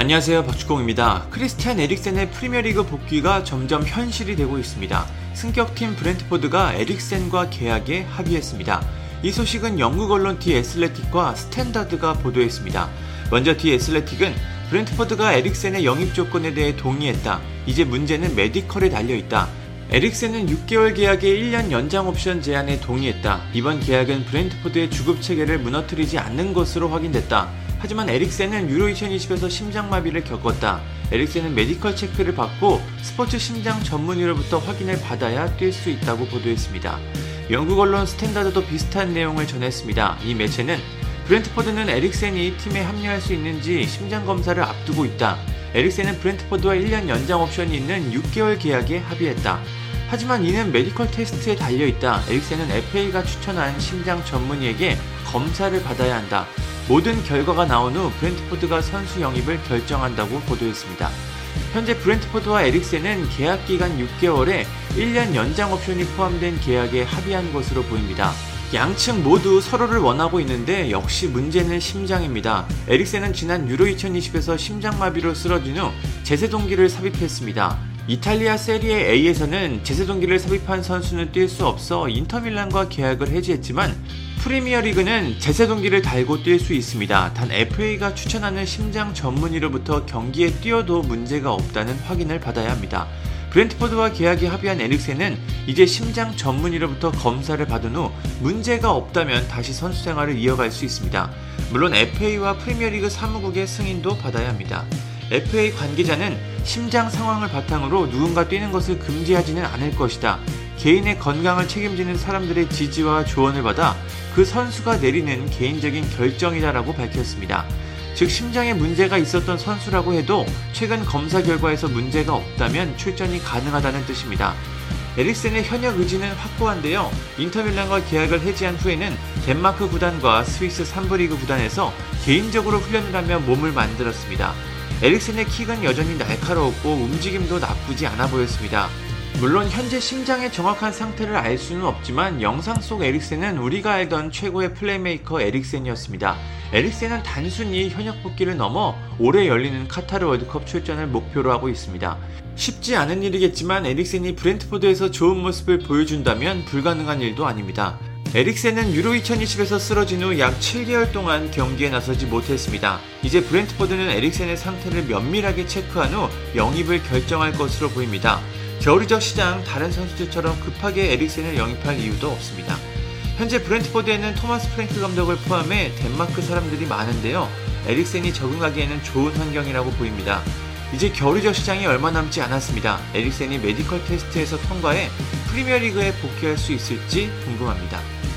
안녕하세요 박주공입니다. 크리스티안 에릭센의 프리미어리그 복귀가 점점 현실이 되고 있습니다. 승격팀 브렌트포드가 에릭센과 계약에 합의했습니다. 이 소식은 영국 언론 디 애슬레틱과 스탠다드가 보도했습니다. 먼저 디 애슬레틱은 브렌트포드가 에릭센의 영입 조건에 대해 동의했다. 이제 문제는 메디컬에 달려있다. 에릭센은 6개월 계약의 1년 연장 옵션 제안에 동의했다. 이번 계약은 브렌트포드의 주급 체계를 무너뜨리지 않는 것으로 확인됐다. 하지만 에릭센은 유로 2020에서 심장마비를 겪었다. 에릭센은 메디컬 체크를 받고 스포츠 심장 전문의로부터 확인을 받아야 뛸 수 있다고 보도했습니다. 영국 언론 스탠다드도 비슷한 내용을 전했습니다. 이 매체는 브렌트포드는 에릭센이 팀에 합류할 수 있는지 심장 검사를 앞두고 있다. 에릭센은 브렌트포드와 1년 연장 옵션이 있는 6개월 계약에 합의했다. 하지만 이는 메디컬 테스트에 달려있다. 에릭센은 FA가 추천한 심장 전문의에게 검사를 받아야 한다. 모든 결과가 나온 후 브렌트포드가 선수 영입을 결정한다고 보도했습니다. 현재 브렌트포드와 에릭센은 계약 기간 6개월에 1년 연장 옵션이 포함된 계약에 합의한 것으로 보입니다. 양측 모두 서로를 원하고 있는데 역시 문제는 심장입니다. 에릭센은 지난 유로 2020에서 심장마비로 쓰러진 후 제세 동기를 삽입했습니다. 이탈리아 세리에 A에서는 제세동기를 삽입한 선수는 뛸 수 없어 인터밀란과 계약을 해지했지만 프리미어 리그는 제세동기를 달고 뛸 수 있습니다. 단 FA가 추천하는 심장 전문의로부터 경기에 뛰어도 문제가 없다는 확인을 받아야 합니다. 브렌트포드와 계약이 합의한 에릭센은 이제 심장 전문의로부터 검사를 받은 후 문제가 없다면 다시 선수 생활을 이어갈 수 있습니다. 물론 FA와 프리미어리그 사무국의 승인도 받아야 합니다. FA 관계자는 심장 상황을 바탕으로 누군가 뛰는 것을 금지하지는 않을 것이다. 개인의 건강을 책임지는 사람들의 지지와 조언을 받아 그 선수가 내리는 개인적인 결정이다라고 밝혔습니다. 즉 심장에 문제가 있었던 선수라고 해도 최근 검사 결과에서 문제가 없다면 출전이 가능하다는 뜻입니다. 에릭센의 현역 의지는 확고한데요. 인터밀란과 계약을 해지한 후에는 덴마크 구단과 스위스 3부 리그 구단에서 개인적으로 훈련을 하며 몸을 만들었습니다. 에릭센의 킥은 여전히 날카로웠고 움직임도 나쁘지 않아 보였습니다. 물론 현재 심장의 정확한 상태를 알 수는 없지만 영상 속 에릭센은 우리가 알던 최고의 플레이메이커 에릭센이었습니다. 에릭센은 단순히 현역 복귀를 넘어 올해 열리는 카타르 월드컵 출전을 목표로 하고 있습니다. 쉽지 않은 일이겠지만 에릭센이 브렌트포드에서 좋은 모습을 보여준다면 불가능한 일도 아닙니다. 에릭센은 유로 2020에서 쓰러진 후 약 7개월 동안 경기에 나서지 못했습니다. 이제 브렌트포드는 에릭센의 상태를 면밀하게 체크한 후 영입을 결정할 것으로 보입니다. 겨울 이적 시장 다른 선수들처럼 급하게 에릭센을 영입할 이유도 없습니다. 현재 브렌트포드에는 토마스 프랭크 감독을 포함해 덴마크 사람들이 많은데요. 에릭센이 적응하기에는 좋은 환경이라고 보입니다. 이제 겨울 이적 시장이 얼마 남지 않았습니다. 에릭센이 메디컬 테스트에서 통과해 프리미어리그에 복귀할 수 있을지 궁금합니다.